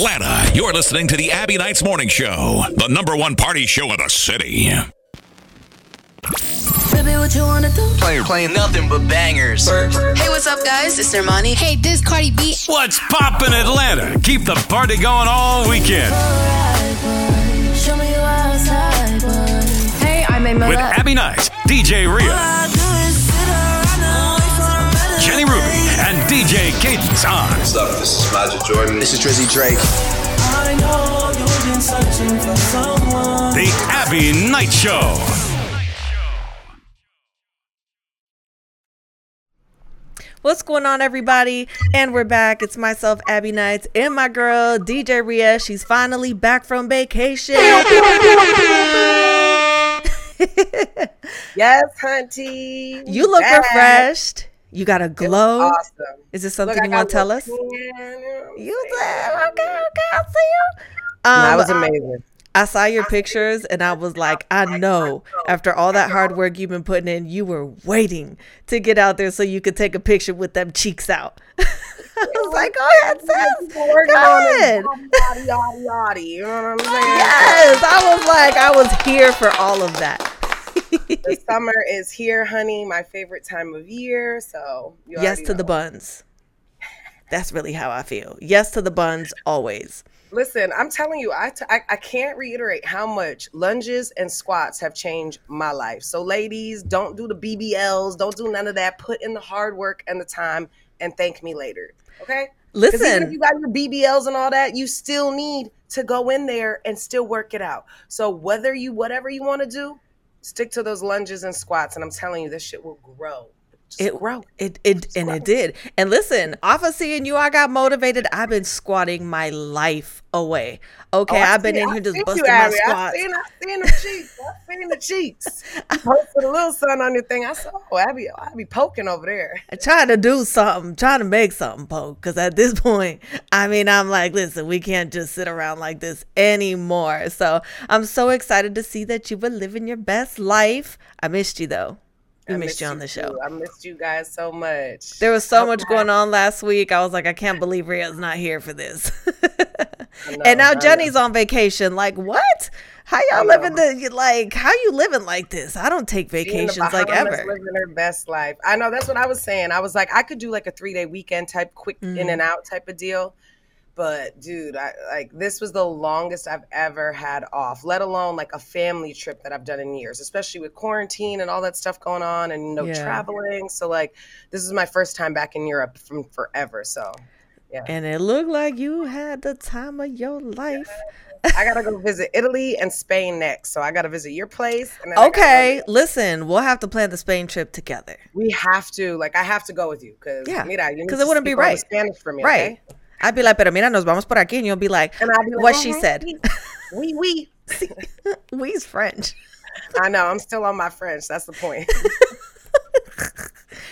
Atlanta. You're listening to the Abbie Knights Morning Show, the number one party show in the city. Baby, what you wanna do? Playing, playing nothing but bangers. Hey, what's up, guys? It's Armani. Hey, this Cardi B. What's poppin' Atlanta? Keep the party going all weekend. Show me you outside, boy. Hey, I'm a With Abbie Nice, DJ Ria, DJ Cadence on What's up? This is Magic Jordan. This is Drizzy Drake. The Abbie Knight Show. What's going on, everybody? And we're back. It's myself, Abbie Knights, and my girl, DJ Ria. She's finally back from vacation. Yes, Hunty. you look Back. refreshed. You got a glow. Awesome. Is this something I you want to tell us? You said, okay, okay, I'll see you. That Um, was amazing. I saw your pictures and I was like, I know after all that hard work you've been putting in, you were waiting to get out there so you could take a picture with them cheeks out. I was like, go ahead, sis. Go ahead. Yes, I was like, I was here for all of that. The summer is here, honey. My favorite time of year. So you yes to the buns. That's really how I feel. Yes to the buns always. Listen, I'm telling you, I, t- I I can't reiterate how much lunges and squats have changed my life. So, ladies, don't do the BBLs, don't do none of that. Put in the hard work and the time, and thank me later. Okay? 'Cause even if you got your BBLs and all that, you still need to go in there and still work it out. So, whether you whatever you want to do, stick to those lunges and squats, and I'm telling you, this shit will grow. It grow. It it and it did. And listen, off of seeing you, I got motivated. I've been squatting my life away. Okay, Oh, I I've been in here just busting you, my Abbie. I squats. seen, I seen the cheeks. I seen the cheeks. You posted a little sun on your thing. I saw. oh, Abbie, oh, be poking over there. trying to do something, trying to make something poke. Because at this point, I mean, I'm like, listen, we can't just sit around like this anymore. So I'm so excited to see that you were living your best life. I missed you though. We I missed you on the too. show. I missed you guys so much. There was so How much going on last week. I was like, I can't believe Ria's not here for this. Know, and now Jenny's on vacation. Like, what? How y'all living the like? How you living like this? I don't take in vacations like ever. Living her best life. I know. That's what I was saying. I was like, I could do like a three day weekend type, quick in Mm-hmm. and out type of deal. But dude, I like this was the longest I've ever had off. Let alone like a family trip that I've done in years, especially with quarantine and all that stuff going on, and no Yeah. traveling. So like, this is my first time back in Europe from forever. So yeah. And it looked like you had the time of your life. I gotta go visit Italy and Spain next. So I gotta visit your place. I go Okay, listen, we'll have to plan the Spain trip together. We have to, like, I have to go with you because, Yeah, mira, you need 'cause to it wouldn't be speak all the right. Spanish for me, Right. okay? I'd be like, pero mira, nos vamos por aquí. And you'll be like, be like, what she "Mhm, said. Oui, oui. We's French. I know, I'm still on my French. That's the point.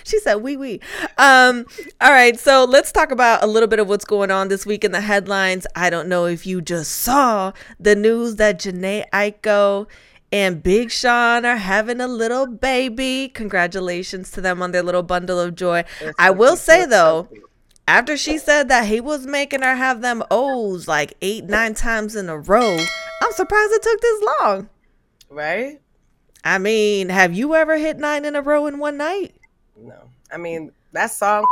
She said, "Wee wee." Um, all right, so let's talk about a little bit of what's going on this week in the headlines. I don't know if you just saw the news that Jhene Aiko and Big Sean are having a little baby. Congratulations to them on their little bundle of joy. I will say though, after she said that he was making her have them O's like eight, nine times in a row, I'm surprised it took this long. right? I mean, have you ever hit nine in a row in one night? No. I mean, that song,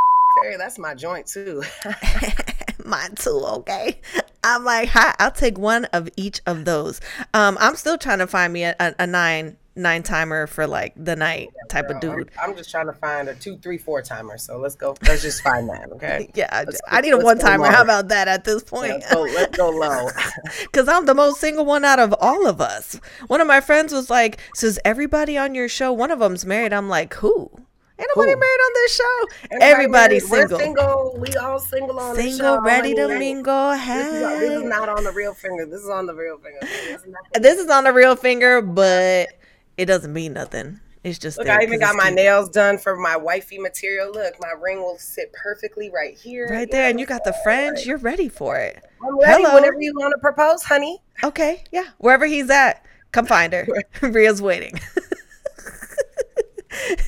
that's my joint too. Mine too, okay? I'm like, hi, I'll take one of each of those. Um, I'm still trying to find me a, a, a nine nine timer for like the night type of I'm, dude. I'm just trying to find a two, three, four timer. So let's go. Let's just find that, okay? Yeah, I, Let's I need a one timer. How about that at this Yeah, point? let's, go, let's go low. Because I'm the most single one out of all of us. One of my friends was like, So is everybody on your show? One of them's married. I'm like, Who? Ain't nobody Who? married on this show. Everybody's married. single. We're single. We all single on. Single, show. ready to honey. mingle. This is, this is not on the real finger. This is on the real finger. This is This is on the real finger, but it doesn't mean nothing. It's just Look, there I even got my cute. nails done for my wifey material. Look, my ring will sit perfectly right here. right there, and you got the French. You're ready for it. I'm ready Hello. whenever you want to propose, honey. Okay, yeah. Wherever he's at, come find her. Ria's waiting.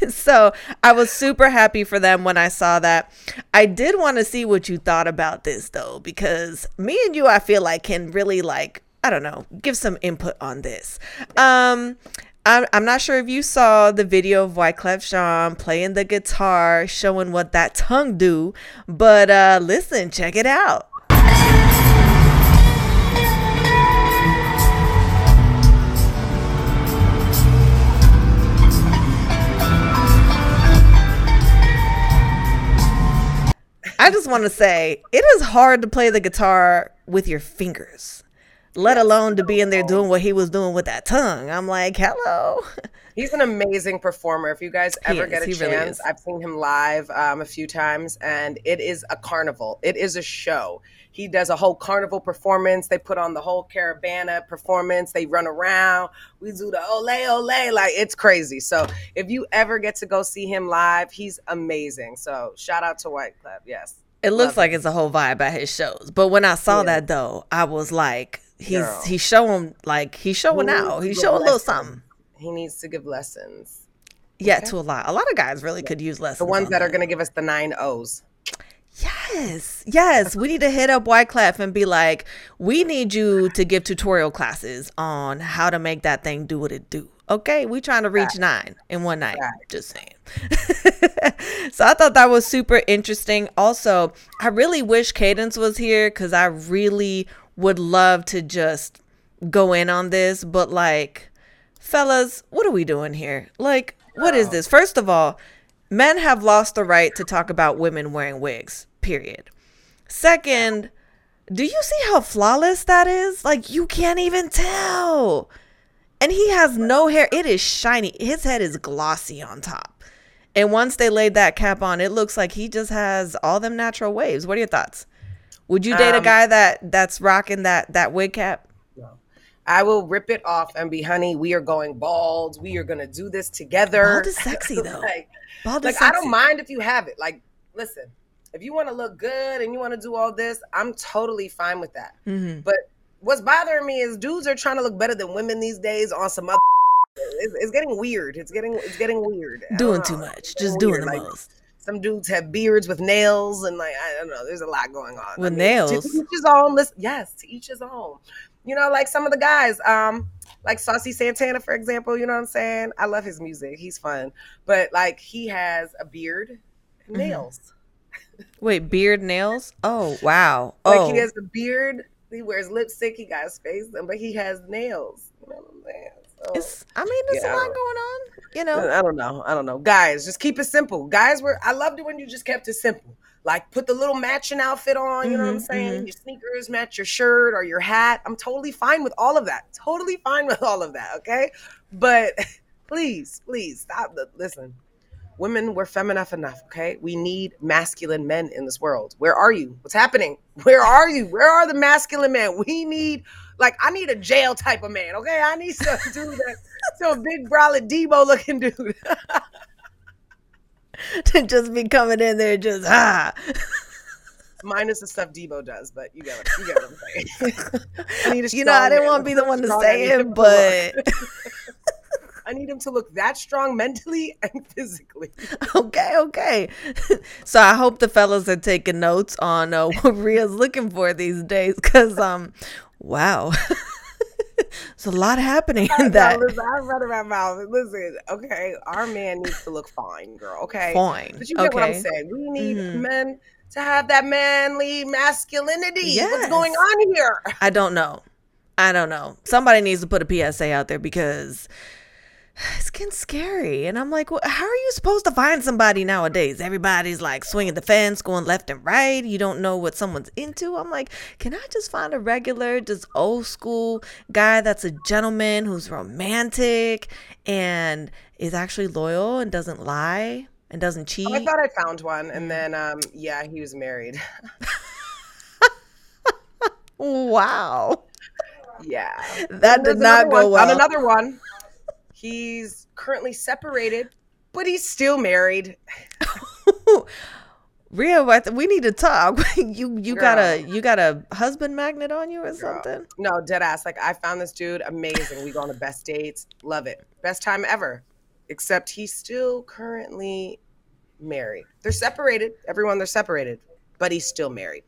so I was super happy for them when I saw that. I did want to see what you thought about this though, because me and you, I feel like can really like I don't know, give some input on this. Um, I'm, I'm not sure if you saw the video of Wyclef Jean playing the guitar, showing what that tongue do, but uh, listen, check it out. I just want to say it is hard to play the guitar with your fingers, let alone to be in there doing what he was doing with that tongue. I'm like, hello. He's an amazing performer. If you guys ever is, get a he really chance. I've seen him live um, a few times, and it is a carnival. It is a show. He does a whole carnival performance. They put on the whole caravana performance. They run around. We do the ole ole, like it's crazy. So if you ever get to go see him live, he's amazing. So shout out to White Club. Yes. It looks Love like it's a whole vibe at his shows. But when I saw Yeah. that though, I was like, he's Girl. he's showing like he's showing He out. He's showing a little something. He needs to give lessons. Yeah, to a lot. A lot of guys really could use lessons. The ones on that are going to give us the nine O's. Yes, yes. We need to hit up Wyclef and be like, we need you to give tutorial classes on how to make that thing do what it do. Okay, we trying to reach nine in one night. Just saying. so I thought that was super interesting. Also, I really wish Cadence was here because I really would love to just go in on this. But like, fellas, what are we doing here? Like, what is this? First of all, men have lost the right to talk about women wearing wigs, period. Second, do you see how flawless that is? Like, you can't even tell. And he has no hair. It is shiny. His head is glossy on top. And once they laid that cap on, it looks like he just has all them natural waves. What are your thoughts? Would you date a Um, guy that that's rocking that that wig cap? I will rip it off and be, honey, we are going bald. We are going to do this together. Bald is sexy though. like, Bald is like I don't mind if you have it. Like, listen, if you want to look good and you want to do all this, I'm totally fine with that. Mhm. But what's bothering me is dudes are trying to look better than women these days on some other. It's, it's getting weird. It's getting it's getting weird. Doing too much. Just doing weird. the Like, most. Some dudes have beards with nails and like I don't know. There's a lot going on. With To nails? each his own. Listen, yes, to each his own. You know, like some of the guys, um, like Saucy Santana, for example. You know what I'm saying? I love his music. He's fun, but like he has a beard, and Mm-hmm. nails. Wait, beard nails? Oh wow. Like Oh, he has a beard. He wears lipstick. He got his face, done, but he has nails. You know what I'm saying? It's. I mean, there's Yeah, a lot going on. You know. I don't know. I don't know. Guys, just keep it simple. Guys were I loved it when you just kept it simple. Like put the little matching outfit on, you know what I'm Mhm, saying? Your sneakers match your shirt or your hat. I'm totally fine with all of that. Totally fine with all of that, okay? But please, please stop the listen. Women, we're feminine enough, okay? We need masculine men in this world. Where are you? What's happening? Where are you? Where are the masculine men? We need, like, I need a jail type of man, okay? I need some dude that, some big brolic Debo looking dude. to just be coming in there just ah. Minus the stuff Debo does, but you get what, you get what I'm saying. I need a You know, I didn't want to be the one to say it, but I need him to look that strong mentally and physically. okay, okay. So I hope the fellas are taking notes on uh, what Ria's looking for these days, because um, wow, it's a lot happening in that. Listen, I run my mouth. Listen, okay, our man needs to look fine, girl. Okay, Fine, But you get what I'm saying. We need Mhm. men to have that manly masculinity. Yes. What's going on here? I don't know. I don't know. Somebody needs to put a PSA out there because it's getting scary. And I'm like, well, how are you supposed to find somebody nowadays? Everybody's like swinging the fence, going left and right. You don't know what someone's into. I'm like, can I just find a regular, just old school guy that's a gentleman who's romantic and is actually loyal and doesn't lie and doesn't cheat? Oh, I thought I found one, and then um, yeah, he was married. wow. Yeah. That There's did not go one. On well. another one, he's currently separated, but he's still married. What- we need to talk. you you got a you got a husband magnet on you or something? No, dead ass. Like I found this dude amazing. We go on the best dates. Love it. Best time ever. except he's still currently married. They're separated. Everyone, they're separated, but he's still married.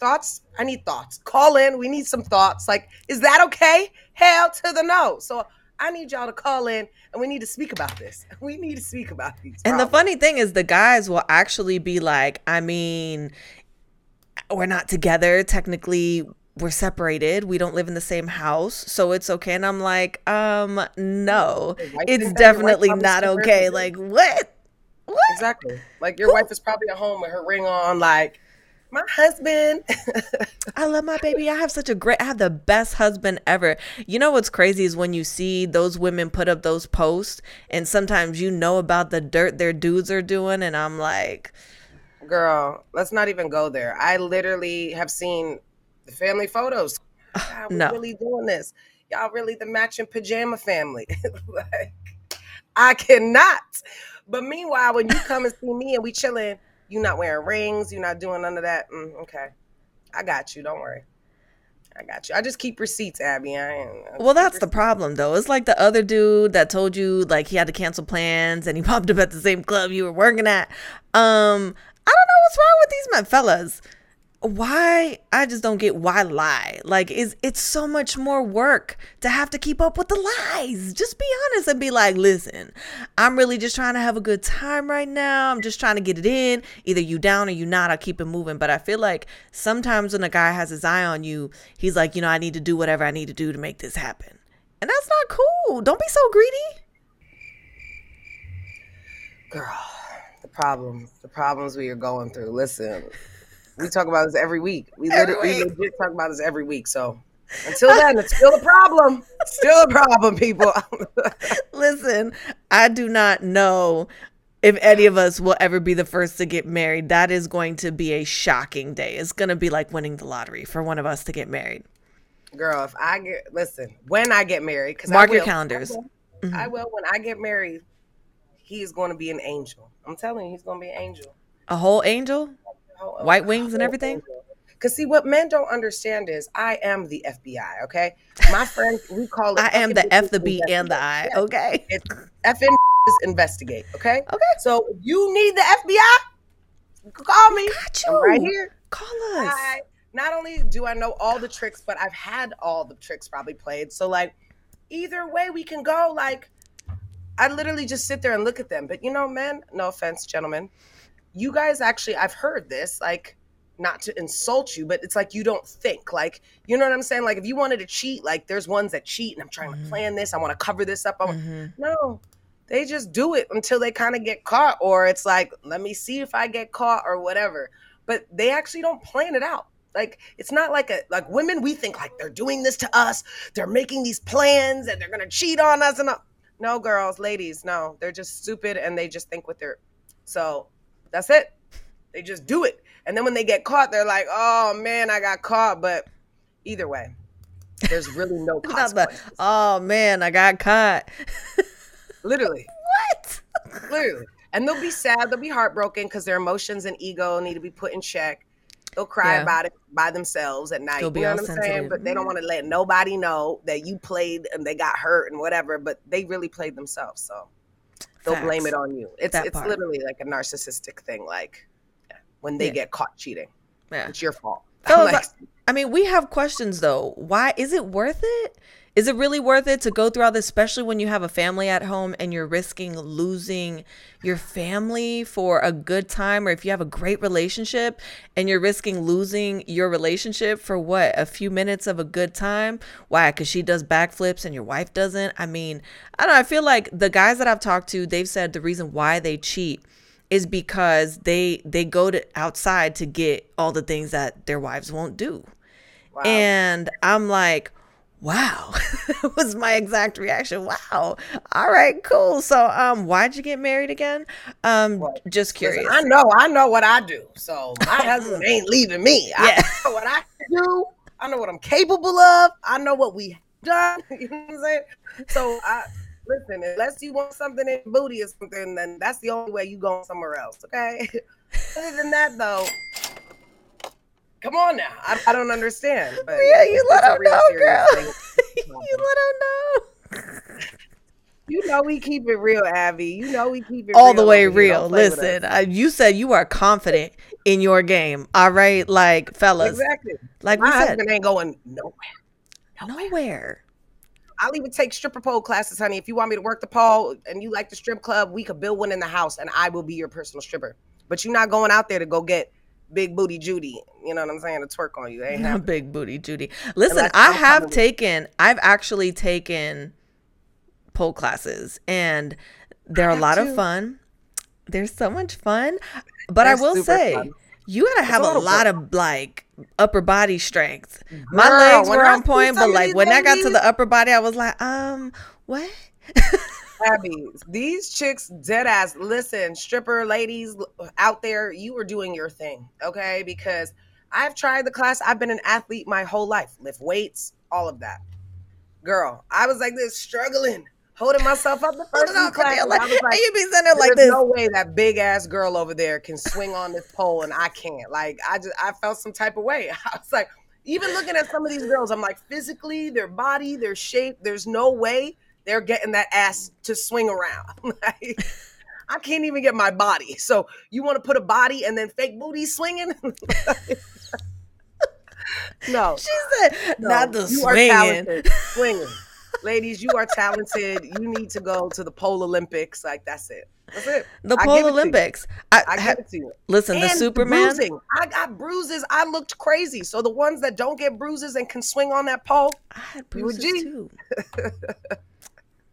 Thoughts? I need thoughts. Call in. We need some thoughts. Like, is that okay? Hell to the no. So I need y'all to call in and we need to speak about this. We need to speak about these. And the funny thing is, the guys will actually be like, I mean, we're not together. Technically, we're separated. We don't live in the same house. So it's okay. And I'm like, um, no, it's think that? Your wife definitely not okay. Like, what? What? Exactly. Like your wife is probably at home with her ring on, like, my husband. I love my baby. I have such a great, I have the best husband ever. You know what's crazy is when you see those women put up those posts, and sometimes you know about the dirt their dudes are doing, and I'm like, Girl, let's not even go there. I literally have seen the family photos. God, no. really doing this. Y'all really the matching pajama family. like, I cannot. But meanwhile, when you come and see me and we chilling, you not wearing rings, You're not doing none of that. Mm, okay, I got you. Don't worry. I got you. I just keep receipts, Abbie. I ain't, I Well, that's the problem, though. It's like the other dude that told you like he had to cancel plans and he popped up at the same club you were working at. Um, I don't know what's wrong with these men, fellas. Why? I just don't get why lie. Like, is it's so much more work to have to keep up with the lies. Just be honest and be like, listen, I'm really just trying to have a good time right now. I'm just trying to get it in. Either you down or you not. I'll keep it moving. But I feel like sometimes when a guy has his eye on you, he's like, you know, I need to do whatever I need to do to make this happen. And that's not cool. Don't be so greedy. girl the problems the problems we are going through listen we talk about this every week we Every literally we legit talk about this every week so until then it's still a problem still a problem people Listen, I do not know if any of us will ever be the first to get married. That is going to be a shocking day. It's going to be like winning the lottery for one of us to get married. girl if i get listen when i get married because Mark I your calendars. I will, mm-hmm. I will when i get married he is going to be an angel i'm telling you he's going to be an angel A whole angel? Oh, oh, White oh, wings and everything? Because see, what men don't understand is I am the FBI. Okay, my friends, we call it. I am the F, the B, and the I. Okay. It's effing investigate. Okay. Okay. So you need the FBI, call me. Got I'm right here. Call us. I, not only do I know all the tricks, but I've had all the tricks probably played. So like, either way we can go. Like, I literally just sit there and look at them. But you know, men, no offense, gentlemen, you guys actually, I've heard this. Like, not to insult you, but it's like you don't think. Like, you know what I'm saying? Like, if you wanted to cheat, like there's ones that cheat, and I'm trying to plan this. I want to cover this up. I want, Mhm. no, they just do it until they kind of get caught, or it's like, let me see if I get caught or whatever. But they actually don't plan it out. Like it's not like a like women. We think like they're doing this to us. They're making these plans and they're gonna cheat on us. And all. no, girls, ladies, no, they're just stupid and they just think with their. So that's it. They just do it, and then when they get caught, they're like, "Oh man, I got caught." But either way, there's really no consequences. oh man, I got caught. Literally. What? Clearly. And they'll be sad, they'll be heartbroken because their emotions and ego need to be put in check. They'll cry Yeah. about it by themselves at night. They'll you know what I'm saying? But they don't want to let nobody know that you played and they got hurt and whatever, but they really played themselves. So they'll blame it on you. It's That it's part. literally like a narcissistic thing. Like yeah, when they Yeah. get caught cheating, Yeah. it's your fault. Like, I mean, we have questions though. Why is it worth it? Is it really worth it to go through all this, especially when you have a family at home and you're risking losing your family for a good time, or if you have a great relationship and you're risking losing your relationship for what a few minutes of a good time? Why? Because she does backflips and your wife doesn't. I mean, I don't know. I feel like the guys that I've talked to, they've said the reason why they cheat is because they they go to outside to get all the things that their wives won't do. wow. And I'm like, wow. that was my exact reaction. Wow. All right, cool. So um why'd you get married again? Um Well, just curious. I know, I know what I do. So my husband ain't leaving me. Yeah. I know what I do. I know what I'm capable of. I know what we done. You know what I'm saying? So I listen, unless you want something in booty or something, then that's the only way you going somewhere else. Okay. Other than that though, come on now. I, I don't understand. But yeah, you let him know, girl. you let him know. You know we keep it real, Abbie. You know we keep it all the way real. Don't play with Listen. I, you said you are confident in your game. All right, like fellas, exactly. like My we said, husband ain't going nowhere. nowhere. I'll even take stripper pole classes, honey. If you want me to work the pole and you like the strip club, we could build one in the house, and I will be your personal stripper. But you're not going out there to go get big booty Judy. You know what I'm saying? To twerk on you. Ain't Not big booty Judy. Listen, Unless I have taken, I've actually taken pole classes, and they're a lot of fun. They're so much fun, but I They're will say. fun. You gotta have a lot of of like upper body strength. My Girl, legs were on point, but like when I got to the upper body, I was like, um, what? Abbie, these chicks dead ass. Listen, stripper ladies out there, you are doing your thing, okay? Because I've tried the class. I've been an athlete my whole life, lift weights, all of that. Girl, I was like this, struggling, holding myself up the first it few up, Cordelia. classes. I was like, you be sitting there like There's this. no way that big ass girl over there can swing on this pole and I can't. Like I just I felt some type of way. I was like, even looking at some of these girls, I'm like, physically, their body, their shape, there's no way they're getting that ass to swing around. like, I can't even get my body. So you want to put a body and then fake booty swinging? no. She said, No, not the swinging. talented. Swinging. Ladies, you are talented. You need to go to the pole Olympics. Like that's it. That's it. The I pole give it to you. Olympics. I, I give it to you. listen, the Superman. bruising. I got bruises. I looked crazy. So the ones that don't get bruises and can swing on that pole, I had bruises too.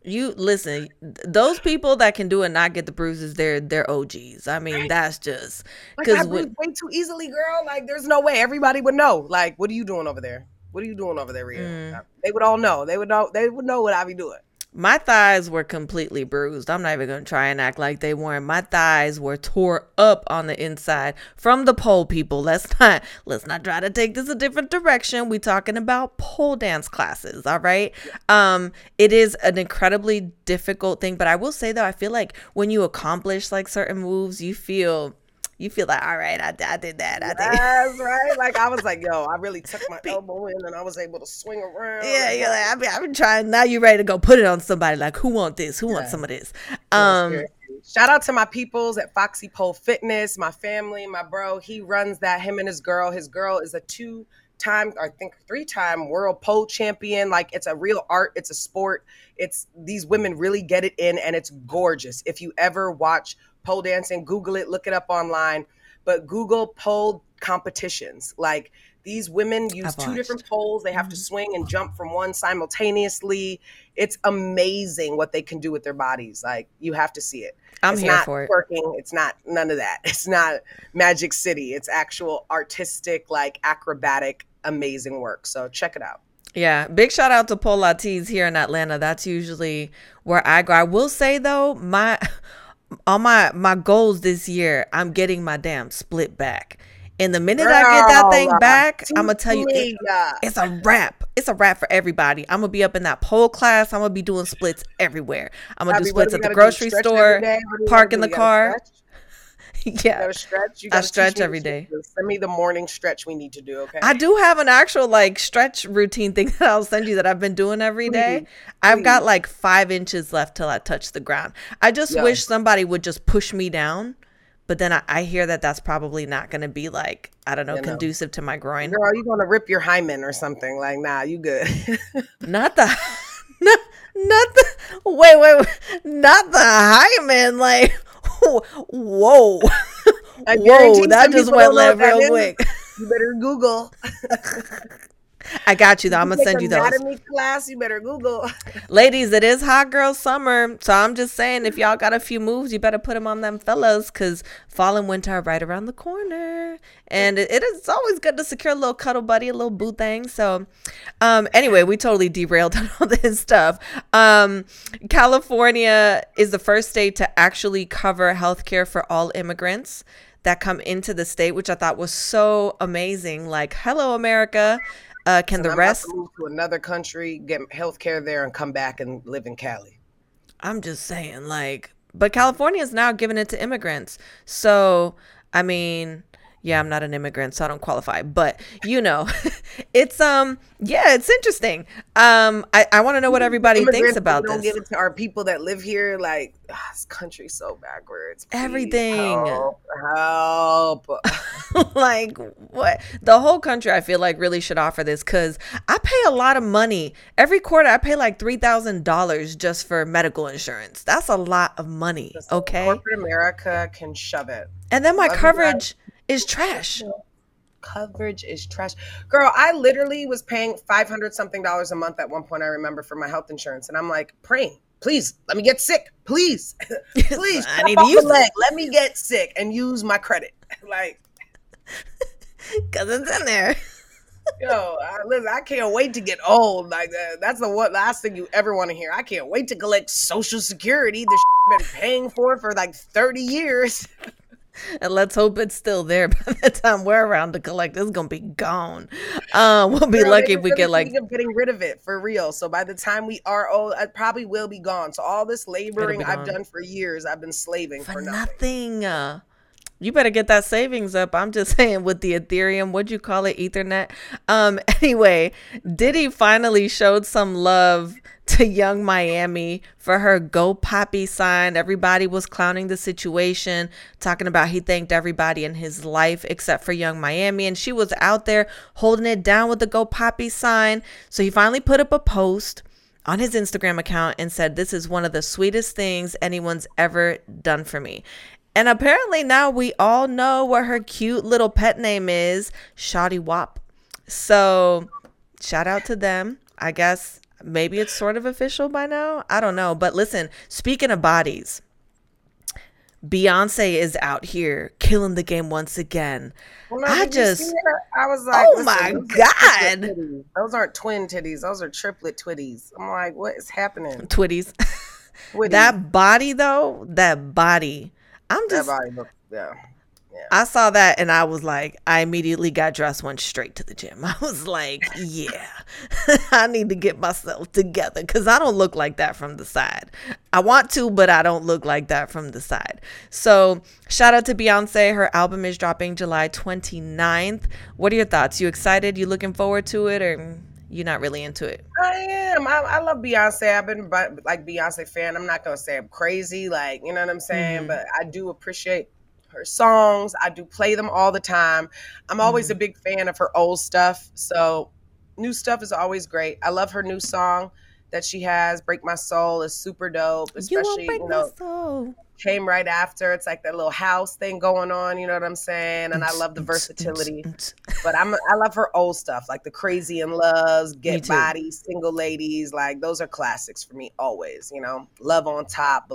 You listen, those people that can do it and not get the bruises, they're they're OGs. I mean, that's just like I because bruise way too easily, girl. Like there's no way everybody would know. Like, what are you doing over there? What are you doing over there, Ria? Mm. They would all know. They would know. They would know what I be doing. My thighs were completely bruised. I'm not even gonna try and act like they weren't. My thighs were tore up on the inside from the pole people. Let's not let's not try to take this a different direction. We talking about pole dance classes, all right? Um, it is an incredibly difficult thing, but I will say though, I feel like when you accomplish like certain moves, you feel you feel like all right, I, I did that. I did. That's right. Like I was like, yo, I really took my elbow in and I was able to swing around. Yeah, you're like, I've been, I've been trying. Now you're ready to go put it on somebody. Like, who want this? Who wants some of this? Um. Shout out to my peoples at Foxy Pole Fitness, my family, my bro. He runs that. Him and his girl. His girl is a two time, I think three time world pole champion. Like it's a real art. It's a sport. It's these women really get it in, and it's gorgeous. If you ever watch pole dancing, Google it, look it up online. But Google pole competitions. Like these women use I've two watched. different poles. They have to mm-hmm. swing and jump from one simultaneously. It's amazing what they can do with their bodies. Like you have to see it. I'm it's here not for it. Working. It's not none of that. It's not Magic City. It's actual artistic, like acrobatic, amazing work. So check it out. Yeah, big shout out to Pole Lattes here in Atlanta. That's usually where I go. I will say though, my on my my goals this year, I'm getting my damn split back. And the minute I get that thing back, I'm gonna tell you, it- it's a wrap. It's a wrap for everybody. I'm gonna be up in that pole class. I'm gonna be doing splits everywhere. I'm gonna do splits at the grocery store, day? What do we park in the car. stretch? You yeah, gotta stretch. You I stretch every to- day. Send me the morning stretch we need to do. Okay. I do have an actual like stretch routine thing that I'll send you that I've been doing every day. I've got like five inches left till I touch the ground. I just Yo. wish somebody would just push me down. But then I, I hear that that's probably not going to be like, I don't know, You know. conducive to my groin. Girl, you gonna rip your hymen or something? Like, nah, you good. Not the, not, not the, wait, wait, wait, not the hymen. Like, whoa, I whoa, that just went left real quick. you better Google. I got you though. I'm gonna send you those. anatomy class. You better Google. Ladies, it is hot girl summer. So I'm just saying, if y'all got a few moves, you better put them on them fellas because fall and winter are right around the corner. And it, it is always good to secure a little cuddle buddy, a little boo thing. So, um, anyway, we totally derailed on all this stuff. Um, California is the first state to actually cover health care for all immigrants that come into the state, which I thought was so amazing. Like, hello, America. Uh, can the I'm about to rest? move to another country, get health care there, and come back and live in Cali. I'm just saying, like, but California is now giving it to immigrants. So, I mean, Yeah, I'm not an immigrant, so I don't qualify. But you know, it's um, yeah, it's interesting. Um, I, I want to know what everybody thinks about don't this. give it to our people that live here. Like ah, this country's so backwards. Please Everything. help, help. like what the whole country i feel like really should offer this because i pay a lot of money every quarter i pay like $3000 just for medical insurance that's a lot of money okay Corporate America can shove it. and then my Love coverage is trash Coverage is trash. Girl, I literally was paying 500 something dollars a month at one point, I remember, for my health insurance. And I'm like, praying, please, let me get sick. Please, please, I need to use leg. Let me get sick and use my credit. like, because it's in there yo, I, listen, I can't wait to get old. Like, that. that's the one last thing you ever want to hear. I can't wait to collect Social Security. The I've been paying for for like 30 years. And let's hope it's still there by the time we're around to collect it's gonna be gone um we'll be Girl, lucky if we really get like getting rid of it for real. So by the time we are old, it probably will be gone. So all this laboring I've done for years, I've been slaving for, for nothing. nothing. Uh, you better get that savings up. I'm just saying with the Ethereum, what'd you call it? Ethernet. Um, anyway, Diddy finally showed some love to Yung Miami for her Go Poppy sign. Everybody was clowning the situation, talking about he thanked everybody in his life except for Yung Miami. And she was out there holding it down with the Go Poppy sign. So he finally put up a post on his Instagram account and said, This is one of the sweetest things anyone's ever done for me. And apparently now we all know what her cute little pet name is, Shoddy Wop. So shout out to them. I guess maybe it's sort of official by now. I don't know. But listen, speaking of bodies, Beyonce is out here killing the game once again. Well, no, I just? I was like, Oh my God. Those aren't twin titties. Those are triplet twitties. I'm like, what is happening? Twitties. Twitties. that body though, that body. I'm that just body look, yeah. I saw that and I was like, I immediately got dressed, went straight to the gym. I was like, yeah, I need to get myself together because I don't look like that from the side. I want to, but I don't look like that from the side. So, shout out to Beyonce. Her album is dropping July 29th. What are your thoughts? You excited? You looking forward to it or You're not really into it? I am. I, I love Beyonce. I've been like Beyonce fan. I'm not gonna say I'm crazy, like you know what I'm saying, Mhm. but I do appreciate her songs. I do play them all the time. I'm always a big fan of her old stuff. So new stuff is always great. I love her new song that she has, "Break My Soul," is super dope. you Especially you my know soul. came right after. It's like that little house thing going on. You know what I'm saying? And I love the versatility. But I'm I love her old stuff, like the Crazy in Loves, Get. Body, Single Ladies. Like those are classics for me always. You know, Love on Top.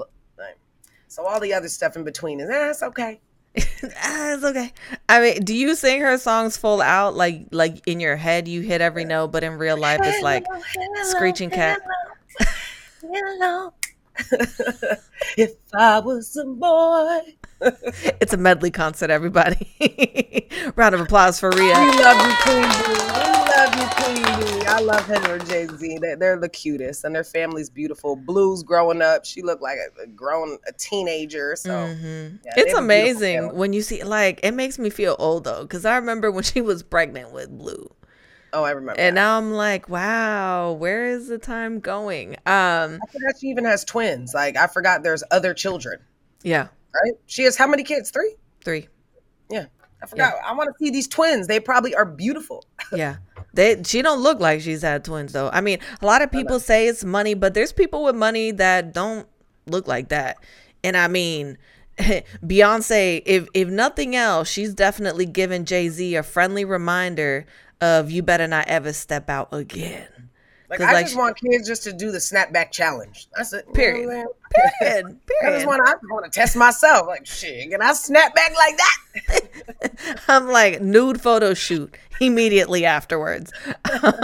So all the other stuff in between is that's it's okay. Ah, it's okay. I mean, do you sing her songs full out, like like in your head you hit every note, but in real life it's like screeching cat. Hello. if I was a boy. It's a medley concert, everybody. Round of applause for We Ria. love you, Queen Bee. We love you, Queen Bee. I love her and Jay Z. They're, the cutest, and their family's beautiful. Blue's growing up. She looked like a, grown, a teenager. So Mhm. yeah, It's have a beautiful amazing when you see like it makes me feel old though, because I remember when she was pregnant with Blue, Oh, I remember. and that. now I'm like, wow, where is the time going? Um, I forgot she even has twins. Like I forgot there's other children. yeah, Right? She has how many kids? Three. three. Yeah. I forgot. I want to see these twins. They probably are beautiful. Yeah. They she don't look like she's had twins though. I mean, a lot of people say it's money, but there's people with money that don't look like that. And I mean, Beyonce, if if nothing else, she's definitely given Jay-Z a friendly reminder of you better not ever step out again. Like I like, just want kids just to do the snapback challenge. That's it. Period. I'm? Period. I Period. just want to. I just want to test myself. Like shit, can I snap back like that? I'm like nude photo shoot immediately afterwards.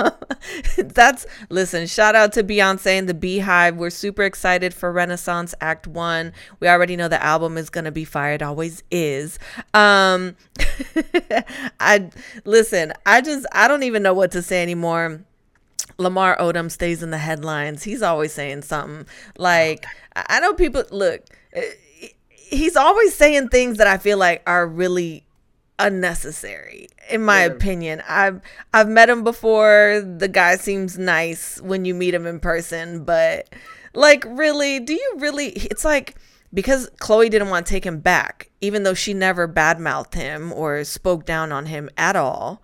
That's listen, shout out to Beyonce and the Beehive. We're super excited for Renaissance Act 1. We already know the album is going to be fired, always is. Um I listen, I just I don't even know what to say anymore. Lamar Odom stays in the headlines. He's always saying something. Like I know people look. eh, He's always saying things that I feel like are really unnecessary in my opinion. I've I've met him before. The guy seems nice when you meet him in person, but like really, do you really it's like because Khloe didn't want to take him back, even though she never badmouthed him or spoke down on him at all.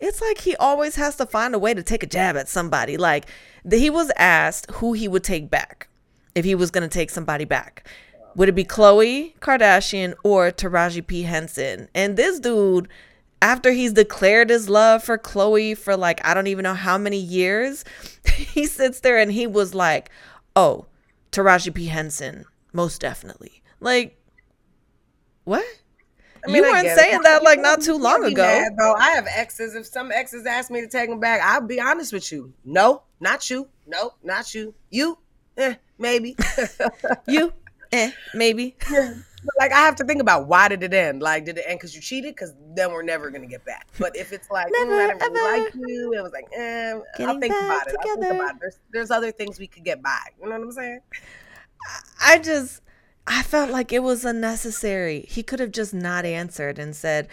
It's like he always has to find a way to take a jab at somebody. Like he was asked who he would take back if he was going to take somebody back. Would it be Khloe Kardashian or Taraji P. Henson? And this dude, after he's declared his love for Khloe for like, I don't even know how many years, he sits there and he was like, oh, Taraji P. Henson, most definitely. Like, what? I mean, you weren't get it. saying that like not too long ago. mad, though. I have exes. If some exes ask me to take them back, I'll be honest with you. No, not you. No, not you. You, eh, maybe. You, eh, maybe. like I have to think about why did it end? Like, did it end because you cheated? Because then we're never gonna get back. But if it's like, mm, I Never, didn't really ever. like you, it was like, eh, I'll think about it. I'll think about it. There's, there's other things we could get by. You know what I'm saying? I just I felt like it was unnecessary. He could have just not answered and said,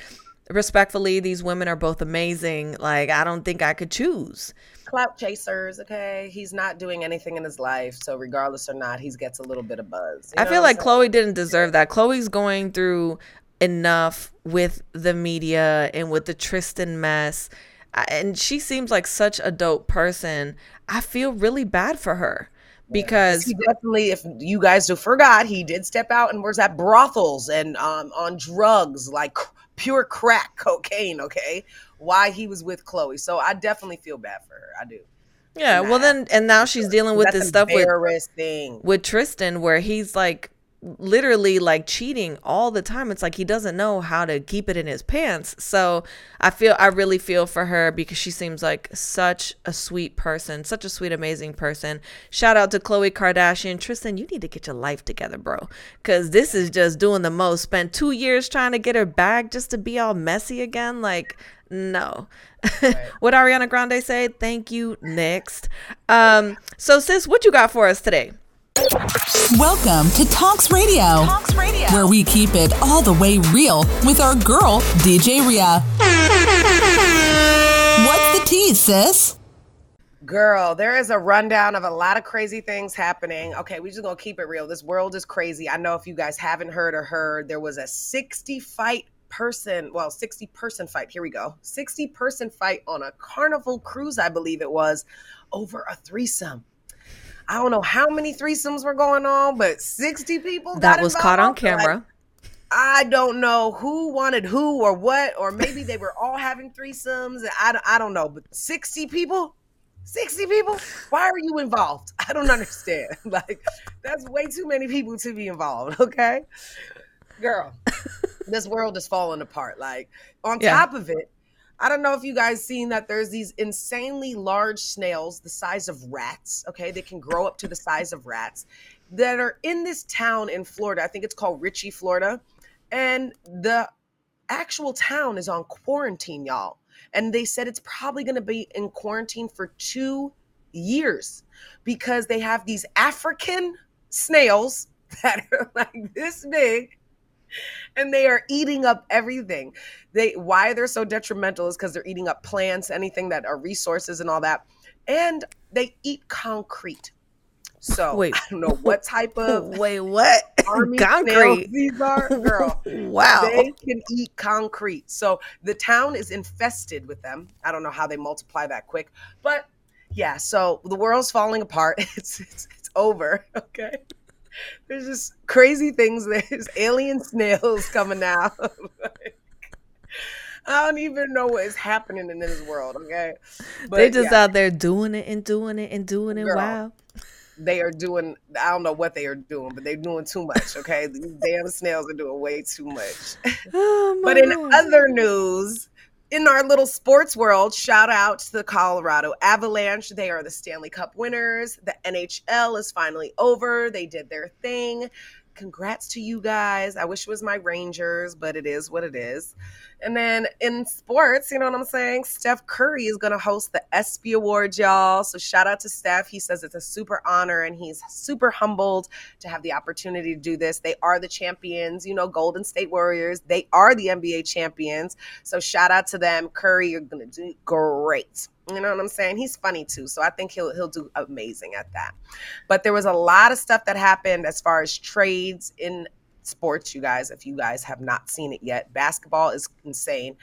respectfully, these women are both amazing. Like, I don't think I could choose. Clout chasers, okay. He's not doing anything in his life, so regardless or not, he gets a little bit of buzz. You I feel like? Khloe didn't deserve that. Khloe's going through enough with the media and with the Tristan mess. And she seems like such a dope person. I feel really bad for her because he definitely, if you guys do forgot, he did step out and was at brothels and um, on drugs, like pure crack cocaine. Okay, why he was with Khloe. So I definitely feel bad for her. I do. yeah, well then and now she's dealing with this stuff with with Tristan where he's like literally like cheating all the time. It's like he doesn't know how to keep it in his pants. So I feel I really feel for her because she seems like such a sweet person, such a sweet, amazing person. Shout out to Khloe Kardashian. Tristan, you need to get your life together, bro. Cause this is just doing the most. Spent two years trying to get her back just to be all messy again. Like, no. what Ariana Grande said, thank you. Next. Um, so sis, what you got for us today? Welcome to Talks Radio. Talks Radio. Where we keep it all the way real with our girl, DJ Ria. What's the tea, sis? Girl, there is a rundown of a lot of crazy things happening. Okay, we just gonna keep it real. This world is crazy. I know if you guys haven't heard or heard, there was a 60 fight person, well, 60 person fight. Here we go. 60 person fight on a carnival cruise, I believe it was, over a threesome. I don't know how many threesomes were going on, but 60 people got That was caught on involved. Like, camera. I don't know who wanted who or what, or maybe they were all having threesomes. I, don't- I don't know, but 60 people? 60 people? Why are you involved? I don't understand. Like, that's way too many people to be involved, okay? Girl, this world is falling apart. Like, on Yeah. top of it, I don't know if you guys seen that there's these insanely large snails the size of rats, okay? They can grow up to the size of rats that are in this town in Florida. I think it's called Richey, Florida. And the actual town is on quarantine, y'all. And they said it's probably going to be in quarantine for two years because they have these African snails that are like this big and they are eating up everything. They why they're so detrimental is because they're eating up plants, anything that are resources and all that. And they eat concrete. So Wait. I don't know what type of Wait, what? army Concrete. these are, girl. Wow. They can eat concrete. So the town is infested with them. I don't know how they multiply that quick, but yeah. So the world's falling apart. It's it's, it's over. Okay. There's just crazy things. There's alien snails coming out. I don't even know what is happening in this world. Okay. But they just yeah. out there doing it and doing it and doing it. Girl. Wow. they are doing i don't know what they are doing but they're doing too much okay these damn snails are doing way too much Oh, my but in Lord. other news in our little sports world shout out to the colorado avalanche they are the stanley cup winners the nhl is finally over they did their thing congrats to you guys. I wish it was my Rangers, but it is what it is. And then in sports, you know what I'm saying? Steph Curry is going to host the ESPY Awards, y'all. So shout out to Steph. He says it's a super honor and he's super humbled to have the opportunity to do this. They are the champions, you know, Golden State Warriors. They are the NBA champions. So shout out to them. Curry, you're going to do great. You know what I'm saying? He's funny too, so I think he'll he'll do amazing at that. But there was a lot of stuff that happened as far as trades in sports, you guys, if you guys have not seen it yet. Basketball is insane.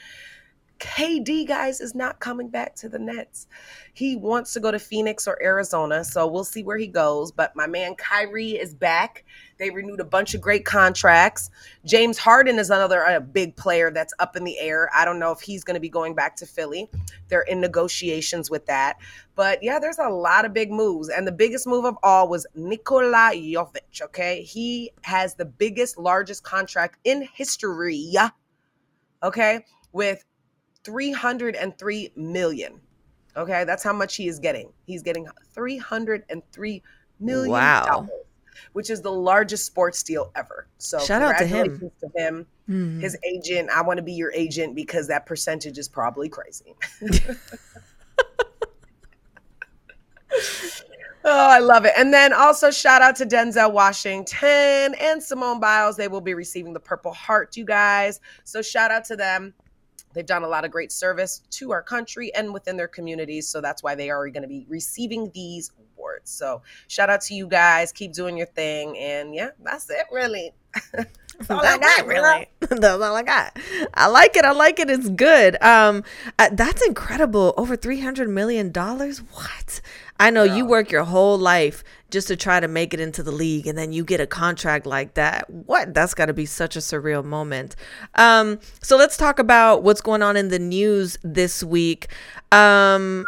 KD, guys, is not coming back to the Nets. He wants to go to Phoenix or Arizona, so we'll see where he goes. But my man Kyrie is back. They renewed a bunch of great contracts. James Harden is another uh, big player that's up in the air. I don't know if he's going to be going back to Philly. They're in negotiations with that. But yeah, there's a lot of big moves. And the biggest move of all was Nikola Jokic, okay? He has the biggest, largest contract in history, okay, with 303 million. Okay, that's how much he is getting. He's getting 303 million Wow. which is the largest sports deal ever. So Shout out to him. to him. Mhm. His agent, I want to be your agent because that percentage is probably crazy. Oh, I love it. And then also shout out to Denzel Washington and Simone Biles. They will be receiving the Purple Heart, you guys. So shout out to them. They've done a lot of great service to our country and within their communities. So that's why they are going to be receiving these awards. So shout out to you guys. Keep doing your thing. And yeah, that's it, really. That's all I got, really. That's all I got. I like it. I like it. It's good. Um, uh, that's incredible. Over three hundred million dollars. What? I know you work your whole life just to try to make it into the league, and then you get a contract like that. What? That's got to be such a surreal moment. Um, so let's talk about what's going on in the news this week. Um,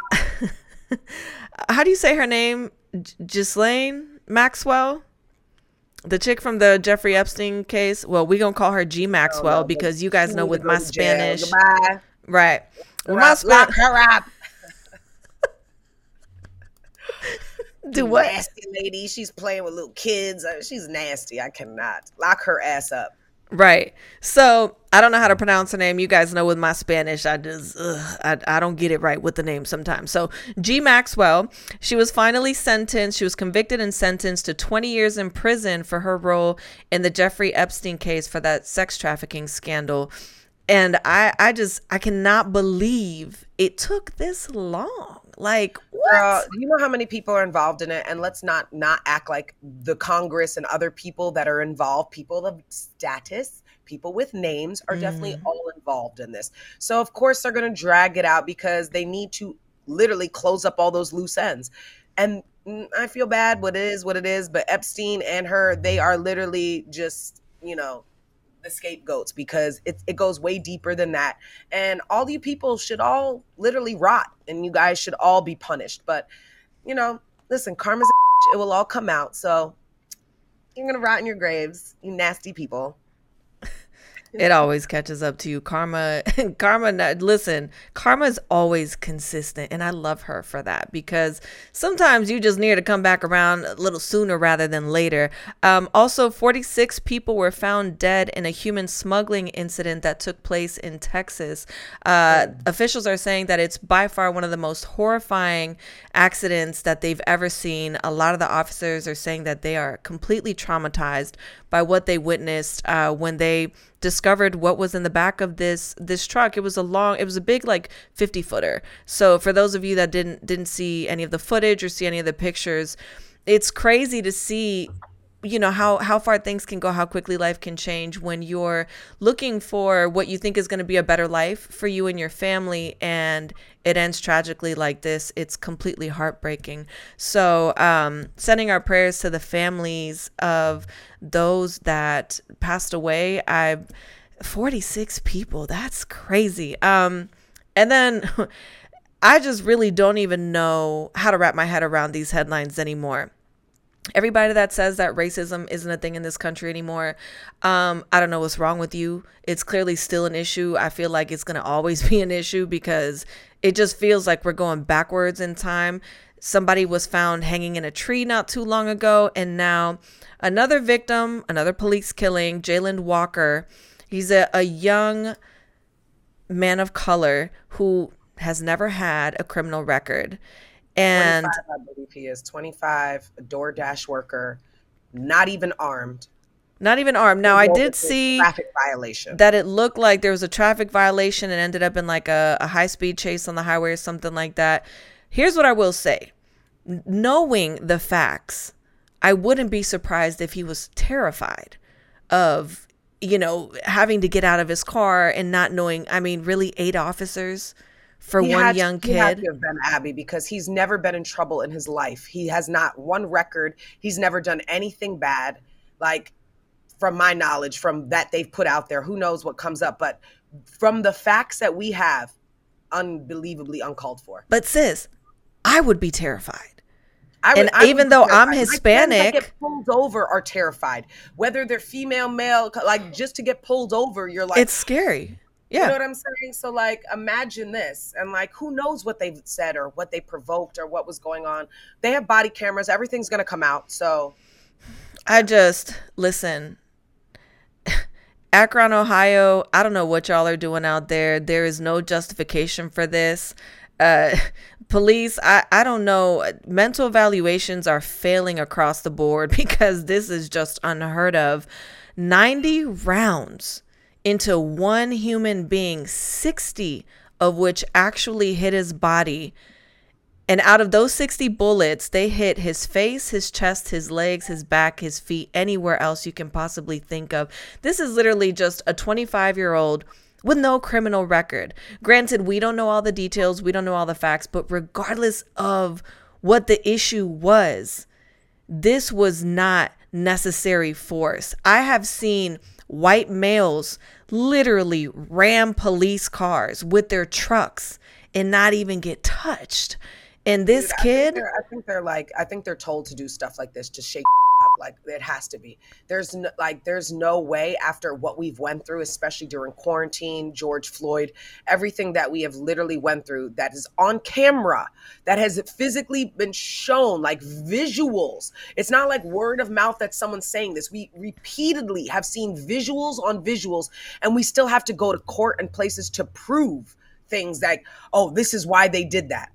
how do you say her name? J- Ghislaine Maxwell the chick from the Jeffrey Epstein case. Well, we're gonna call her G Maxwell because you guys know with my go to jail. Spanish, Goodbye. right? With my Spanish, her up. do what? Nasty lady. She's playing with little kids. Uh, She's nasty. I cannot. Lock her ass up. Right. So I don't know how to pronounce her name. You guys know with my Spanish, I just ugh, I, I don't get it right with the name sometimes. So G Maxwell, she was finally sentenced. She was convicted and sentenced to 20 years in prison for her role in the Jeffrey Epstein case for that sex trafficking scandal. And I I just I cannot believe it took this long. Like what? You know how many people are involved in it, and let's not not act like the Congress and other people that are involved, people of status, people with names, are definitely all involved in this. So of course they're going to drag it out because they need to literally close up all those loose ends. And mm, I feel bad. What it is, what it is. But Epstein and her, they are literally just you know the scapegoats because it, it goes way deeper than that. And all you people should all literally rot and you guys should all be punished. But, you know, listen, karma's it will all come out. So you're going to rot in your graves, you nasty people. It always catches up to you. Karma, karma, listen, karma is always consistent. And I love her for that because sometimes you just need to come back around a little sooner rather than later. Um, also, 46 people were found dead in a human smuggling incident that took place in Texas. Uh, officials are saying that it's by far one of the most horrifying accidents that they've ever seen. A lot of the officers are saying that they are completely traumatized by what they witnessed uh, when they discovered what was in the back of this this truck. It was a long, it was a big like 50 footer. So for those of you that didn't didn't see any of the footage or see any of the pictures, it's crazy to see you know how how far things can go how quickly life can change when you're looking for what you think is going to be a better life for you and your family and it ends tragically like this it's completely heartbreaking. So um sending our prayers to the families of those that passed away i 46 people that's crazy. Um and then i just really don't even know how to wrap my head around these headlines anymore everybody that says that racism isn't a thing in this country anymore um i don't know what's wrong with you it's clearly still an issue i feel like it's going to always be an issue because it just feels like we're going backwards in time Somebody was found hanging in a tree not too long ago. And now another victim, another police killing, Jayland Walker. He's a, a young man of color who has never had a criminal record. And 25, I believe he is 25, a DoorDash worker, not even armed. not even armed. Now, I did see traffic violation. that it looked like there was a traffic violation and ended up in like a, a high speed chase on the highway or something like that. Here's what I will say knowing the facts, I wouldn't be surprised if he was terrified of, you know, having to get out of his car and not knowing. I mean, really, eight officers for He one had- young He had kid. to have been Abbie because he's never been in trouble in his life. He has not one record. He's never done anything bad. Like from my knowledge, from that they've put out there, who knows what comes up. But from the facts that we have, unbelievably uncalled for. But sis, I would be terrified. I And even be though I'm terrified. That Hispanic- get pulled over are terrified. Whether they're female, male, like just to get pulled over, you're like, It's scary. You know what I'm saying? So like imagine this and like who knows what they've said or what they provoked or what was going on. They have body cameras, everything's gonna come out. So I just listen. Akron, Ohio. I don't know what y'all are doing out there. There is no justification for this. Uh, police, I, I don't know. Mental evaluations are failing across the board because this is just unheard of. 90 rounds into one human being, 60 of which actually hit his body. And out of those 60 bullets, they hit his face, his chest, his legs, his back, his feet, anywhere else you can possibly think of. This is literally just a 25 year old with no criminal record. Granted, we don't know all the details, we don't know all the facts, but regardless of what the issue was, this was not necessary force. I have seen white males literally ram police cars with their trucks and not even get touched. And this Dude, I think kid, they're- I think they're like I think they're told to do stuff like this to shake. Like it has to be. There's no, like there's no way after what we've went through, especially during quarantine, George Floyd, everything that we have literally went through that is on camera, that has physically been shown, like visuals. It's not like word of mouth that someone's saying this. We repeatedly have seen visuals on visuals, and we still have to go to court and places to prove things like, oh, this is why they did that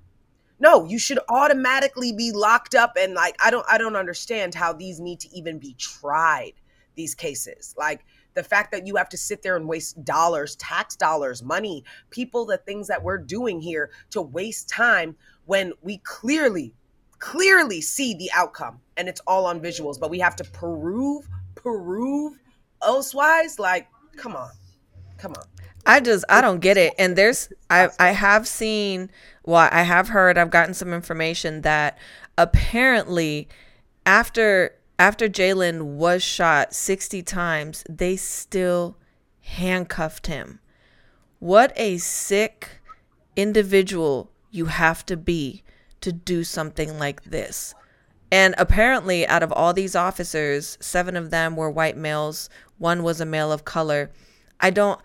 no you should automatically be locked up and like i don't i don't understand how these need to even be tried these cases. Like the fact that you have to sit there and waste dollars tax dollars money people the things that we're doing here to waste time when we clearly clearly see the outcome and it's all on visuals but we have to prove prove elsewise? Like come on. Come on I just I don't get it. And there's I I have seen well, I have heard, I've gotten some information that apparently after after Jayland was shot 60 times, they still handcuffed him. What a sick individual you have to be to do something like this. And apparently, out of all these officers, seven of them were white males, one was a male of color. I don't,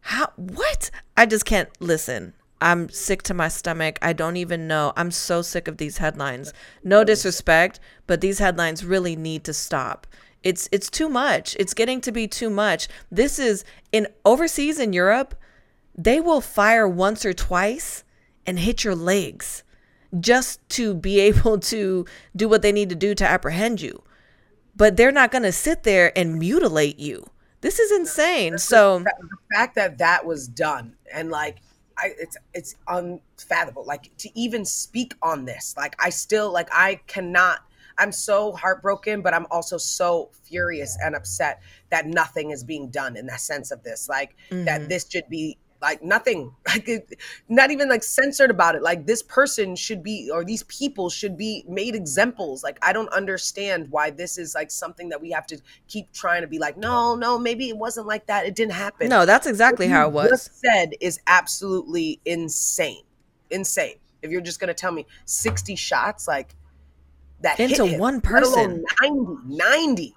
how, what? I just can't listen. I'm sick to my stomach. I don't even know. I'm so sick of these headlines. No disrespect, but these headlines really need to stop. It's it's too much. It's getting to be too much. This is in overseas in Europe, they will fire once or twice and hit your legs just to be able to do what they need to do to apprehend you. But they're not going to sit there and mutilate you. This is insane. So the fact that that was done and like I, it's it's unfathomable like to even speak on this like i still like i cannot i'm so heartbroken but i'm also so furious and upset that nothing is being done in that sense of this like that mm-hmm. this should be like nothing like it, not even like censored about it like this person should be or these people should be made examples like i don't understand why this is like something that we have to keep trying to be like no no maybe it wasn't like that it didn't happen no, that's exactly how it was. Said is absolutely insane, insane. If you're just gonna tell me 60 shots like that hit Into him, one person. 90, 90.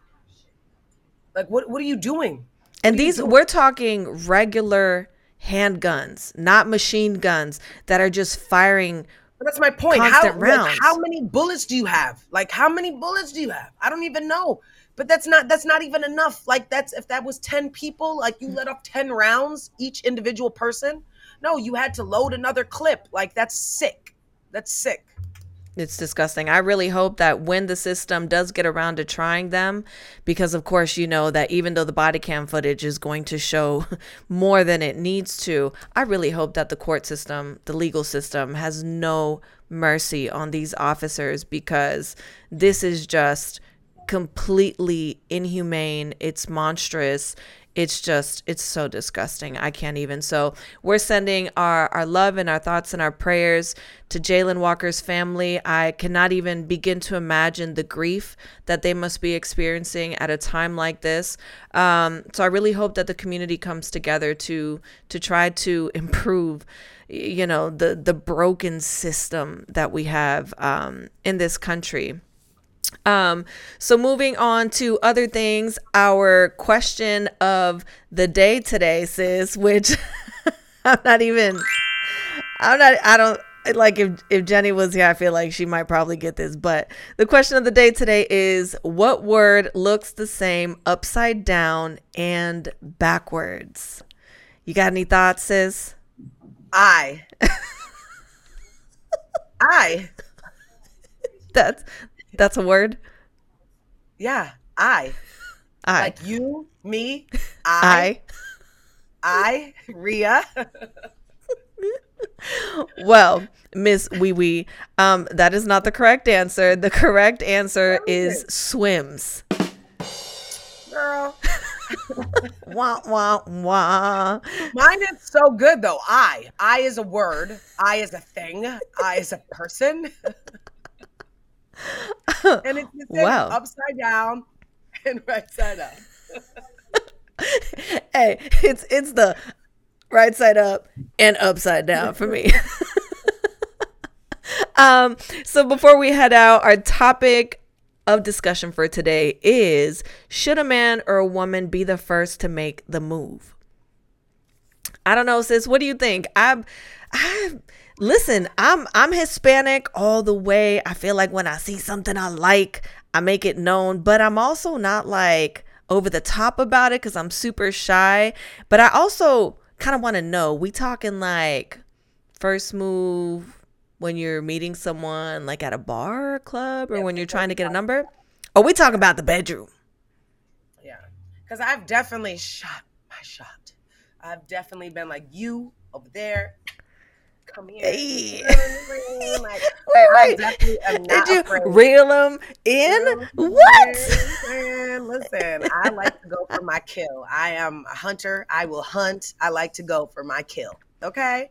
Like what? What are you doing? And these we're talking regular handguns, not machine guns that are just firing But that's my point. How like, how many bullets do you have? Like how many bullets do you have? I don't even know. But that's not that's not even enough. Like that's if that was 10 people, like you let off 10 rounds each individual person. No, you had to load another clip. Like that's sick. That's sick. It's disgusting. I really hope that when the system does get around to trying them, because of course, you know that even though the body cam footage is going to show more than it needs to, I really hope that the court system, the legal system, has no mercy on these officers because this is just completely inhumane. It's monstrous. It's just, it's so disgusting. I can't even. So, we're sending our, our love and our thoughts and our prayers to Jayland Walker's family. I cannot even begin to imagine the grief that they must be experiencing at a time like this. Um, so, I really hope that the community comes together to to try to improve you know the the broken system that we have um, in this country um, so moving on to other things, our question of the day today, sis, which I'm not even, I'm not, I don't like if, if Jenny was here, I feel like she might probably get this, but the question of the day today is what word looks the same upside down and backwards? You got any thoughts, sis? I. I. That's, that's a word. Yeah, I. I, Like you, me, I, I, I, Ria. Well, Miss Wee Wee, um, that is not the correct answer. The correct answer is swims. Girl. Wah wah wah. Mine is so good though. I. I is a word. I is a thing. I is a person. and it's the same Wow. upside down and right side up. Hey, it's it's the right side up and upside down for me. um, so before we head out, our topic of discussion for today is should a man or a woman be the first to make the move? I don't know, sis. What do you think? I'm, I listen. I'm I'm Hispanic all the way. I feel like when I see something I like, I make it known. But I'm also not like over the top about it because I'm super shy. But I also kind of want to know. We talking like first move when you're meeting someone like at a bar or club or when you're trying to get a number? Or we talking about the bedroom? Yeah. Because I've definitely shot my shot. I've definitely been like, you over there, come here. Hey. Like, Wait, I wait. definitely Did you afraid. reel them in? What? Man, listen, I like to go for my kill. I am a hunter. I will hunt. I like to go for my kill. Okay.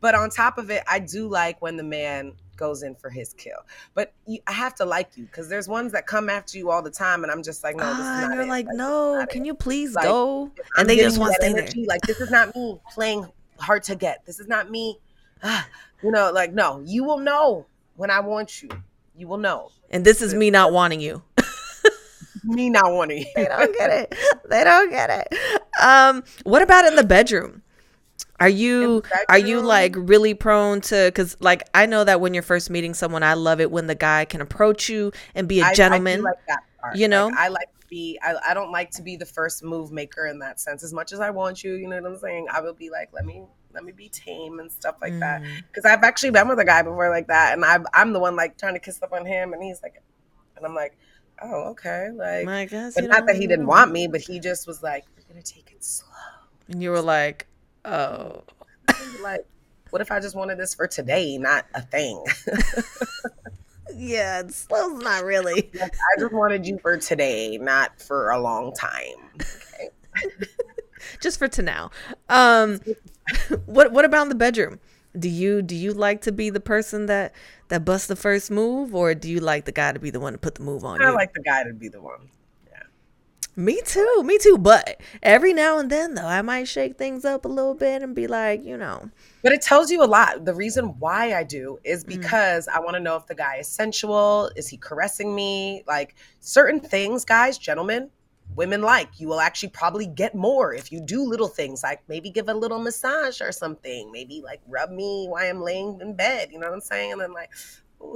But on top of it, I do like when the man goes in for his kill. But you, I have to like you because there's ones that come after you all the time, and I'm just like, no, this Ah, is and not you're like, this no, can it. you please Like, go? And they just want to that stay there. Like this is not me playing hard to get. This is not me. ah, you know, like no, you will know when I want you. You will know. And this is me not wanting you. Me not wanting you. they don't get it. They don't get it. Um, what about in the bedroom? Are you are you like really prone to cuz like I know that when you're first meeting someone I love it when the guy can approach you and be a I- I gentleman. like that part. you know? Like, I like be. I, I don't like to be the first move maker in that sense. As much as I want you, you know what I'm saying. I will be like, let me let me be tame and stuff like that. Mm. Because I've actually been with a guy before like that, and I I'm the one like trying to kiss up on him, and he's like, and I'm like, oh okay, like. I guess but not that he didn't want me, but he just was like, we're gonna take it slow. And you were like, "Oh, like, what if I just wanted this for today, not a thing? yeah, it's slow's not really." I just wanted you for today, not for a long time. just for to now. Um, what what about in the bedroom? Do you do you like to be the person that that busts the first move, or do you like the guy to be the one to put the move on you? I you? like the guy to be the one. Me too, me too. But every now and then, though, I might shake things up a little bit and be like, you know, But it tells you a lot. The reason why I do is Mm. because I want to know if the guy is sensual. Is he caressing me? Like certain things, guys, gentlemen, women like. You will actually probably get more if you do little things like maybe give a little massage or something, maybe like rub me while I'm laying in bed. You know what I'm saying? And then like,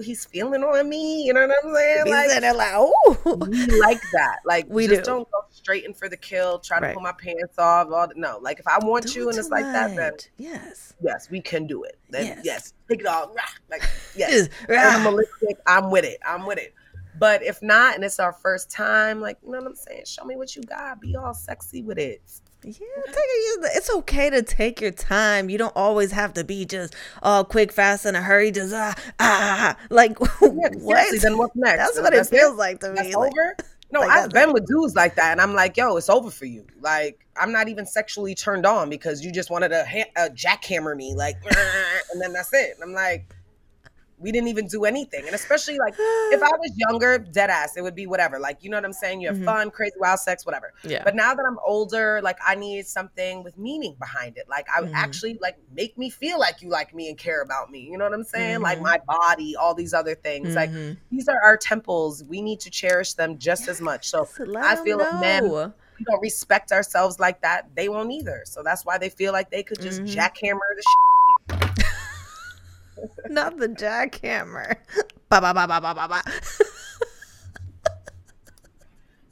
he's feeling on me. You know what I'm saying? Like, it like, oh. we like that. Like We just do. not go straight in for the kill. Try to pull my pants off. All the, no, like if I want Do you and it's like that, then. Yes. yes, we can do it. Then Yes. yes, take it all. Rah, Like yes, animalistic. I'm with it. I'm with it. But if not, and it's our first time, like you know what I'm saying, show me what you got. Be all sexy with it. Yeah, take it. It's okay to take your time. You don't always have to be just all quick, fast, in a hurry. Just ah ah, ah. like Yeah, what? then what's next? That's what it that's feels like to That's me. Like, over. No, like I've been with dudes like that, and I'm like, yo, it's over for you. Like, I'm not even sexually turned on because you just wanted to ha- uh, jackhammer me, like, and then that's it. And I'm like, we didn't even do anything. And especially like, if I was younger, dead ass, it would be whatever. Like, you know what I'm saying? You have Mhm. fun, crazy, wild sex, whatever. yeah. But now that I'm older, like, I need something with meaning behind it. Like, I would Mhm. actually like make me feel like you like me and care about me. You know what I'm saying? Like Mhm. my body, all these other things. Like Mhm. these are our temples. We need to cherish them just as much. So I feel like men we don't respect ourselves like that, they won't either. So that's why they feel like they could just Mhm. jackhammer the shit. Not the jackhammer. Ba ba ba ba ba ba ba.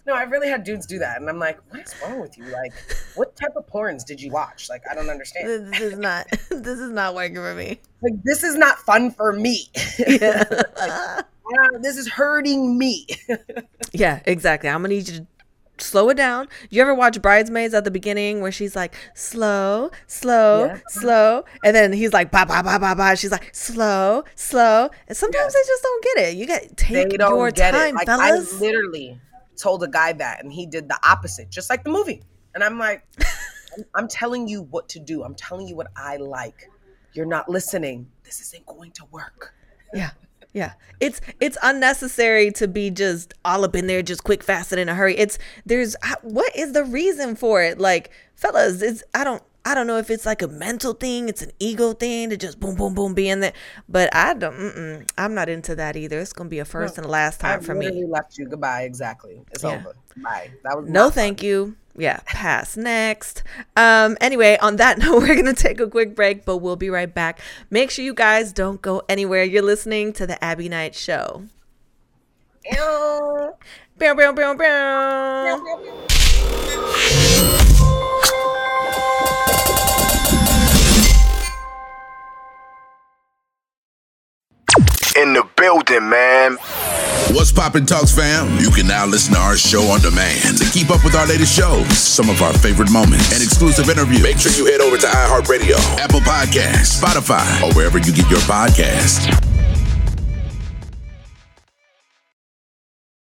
No, I've really had dudes do that, and I'm like, what's wrong with you? Like, what type of porns did you watch? Like, I don't understand. This is not. This is not working for me. Like, this is not fun for me. Yeah. Ah, this is hurting me. yeah. Exactly. I'm gonna need you to slow it down. You ever watch Bridesmaids at the beginning where she's like slow, slow, Yeah. slow, and then he's like ba ba ba ba ba. She's like slow, slow, and sometimes they just don't get it. You got take your time. Like, fellas. I literally told a guy that, and he did the opposite, just like the movie. And I'm like, I'm, I'm telling you what to do. I'm telling you what I like. You're not listening. This isn't going to work. Yeah. Yeah. It's it's unnecessary to be just all up in there just quick fast and in a hurry. It's there's what is the reason for it? Like fellas, it's I don't I don't know if it's like a mental thing, it's an ego thing to just boom boom boom be in there, but I don't mm-mm, I'm not into that either. It's going to be a first and a last time I for me. left you. Goodbye. Exactly. It's Yeah. over. Bye. That was No, not thank you. Yeah, pass next. Um anyway, on that note, we're going to take a quick break, but we'll be right back. Make sure you guys don't go anywhere. You're listening to the Abbie Knight show. Bow, bow, bow, bow. In the building, man. What's poppin' Talks fam? You can now listen to our show on demand to keep up with our latest shows, some of our favorite moments, and exclusive interviews. Make sure you head over to iHeartRadio, Apple Podcasts, Spotify, or wherever you get your podcasts.